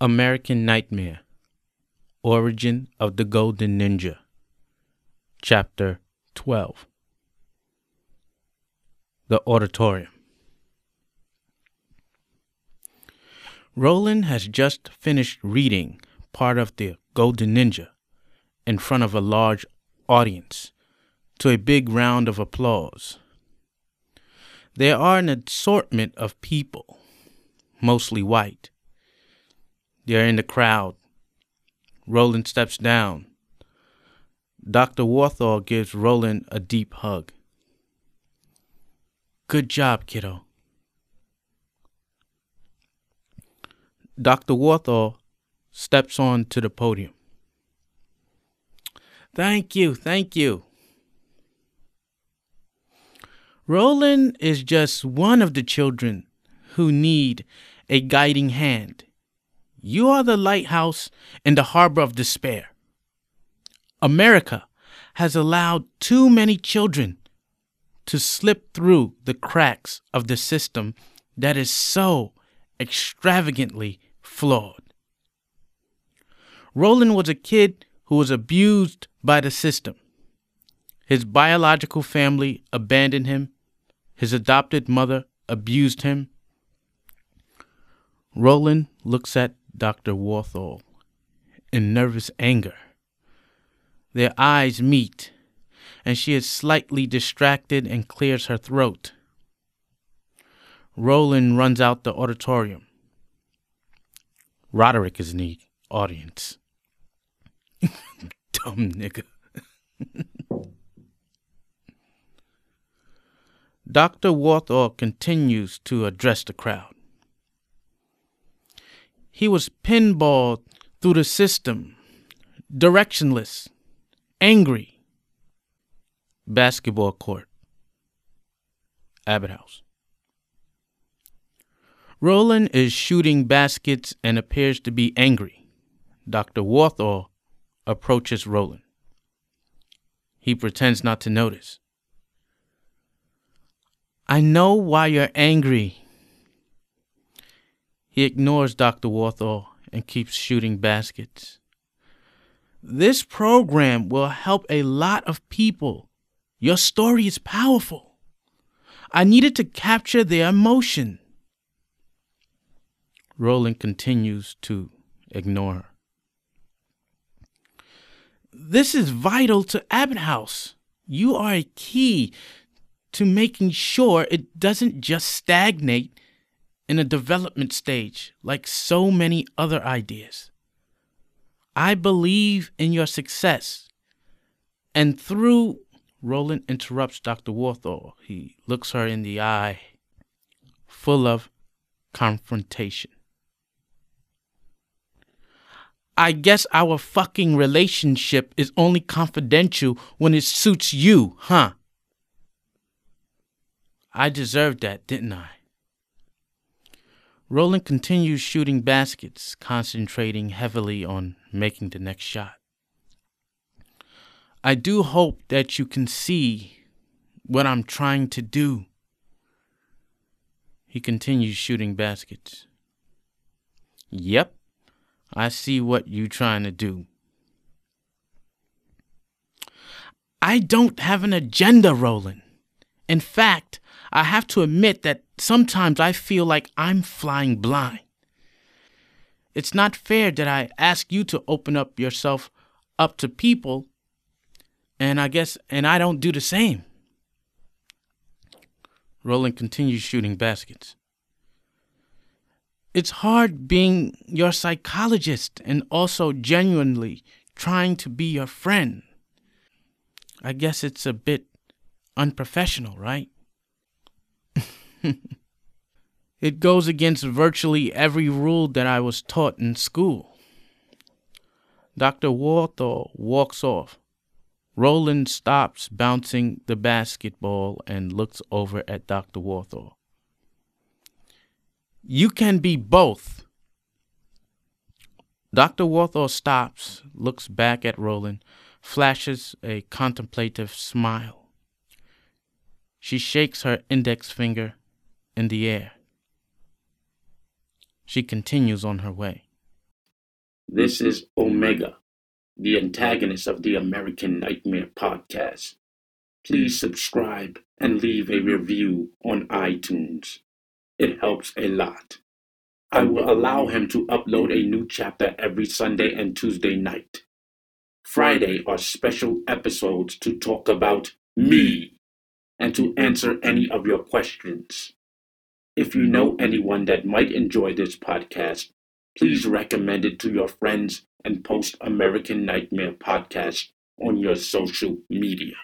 American Nightmare Origin of the Golden Ninja Chapter 12 The Auditorium Roland has just finished reading part of The Golden Ninja in front of a large audience to a big round of applause. There are an assortment of people, mostly white. They are in the crowd. Roland steps down. Dr. Warthall gives Roland a deep hug. Good job, kiddo. Dr. Warthall steps on to the podium. Thank you, thank you. Roland is just one of the children who need a guiding hand. You are the lighthouse in the harbor of despair. America has allowed too many children to slip through the cracks of the system that is so extravagantly flawed. Roland was a kid who was abused by the system. His biological family abandoned him. His adopted mother abused him. Roland looks at Dr. Warthall in nervous anger. Their eyes meet, and she is slightly distracted and clears her throat. Roland runs out the auditorium. Roderick is in the audience. Dumb nigga. Dr. Warthall continues to address the crowd. He was pinballed through the system, directionless, angry. Basketball court. Abbott House. Roland is shooting baskets and appears to be angry. Dr. Warthall approaches Roland. He pretends not to notice. I know why you're angry. He ignores Dr. Warthall and keeps shooting baskets. This program will help a lot of people. Your story is powerful. I needed to capture their emotion. Roland continues to ignore her. This is vital to Abbott House. You are a key to making sure it doesn't just stagnate in a development stage like so many other ideas. I believe in your success. And through Roland interrupts Dr. Warthall. He looks her in the eye, full of confrontation. I guess our fucking relationship is only confidential when it suits you, huh? I deserved that, didn't I? Roland continues shooting baskets, concentrating heavily on making the next shot. I do hope that you can see what I'm trying to do. He continues shooting baskets. Yep, I see what you're trying to do. I don't have an agenda, Roland. In fact, I have to admit that sometimes I feel like I'm flying blind. It's not fair that I ask you to open up yourself up to people, and I guess, and I don't do the same. Roland continues shooting baskets. It's hard being your psychologist and also genuinely trying to be your friend. I guess it's a bit unprofessional, right? it goes against virtually every rule that I was taught in school. Dr. Warthall walks off. Roland stops bouncing the basketball and looks over at Dr. Warthall. You can be both. Dr. Warthall stops, looks back at Roland, flashes a contemplative smile. She shakes her index finger in the air. She continues on her way. This is Omega, the antagonist of the American Nightmare podcast. Please subscribe and leave a review on iTunes. It helps a lot. I will allow him to upload a new chapter every Sunday and Tuesday night. Friday are special episodes to talk about me and to answer any of your questions. If you know anyone that might enjoy this podcast, please recommend it to your friends and post American Nightmare Podcast on your social media.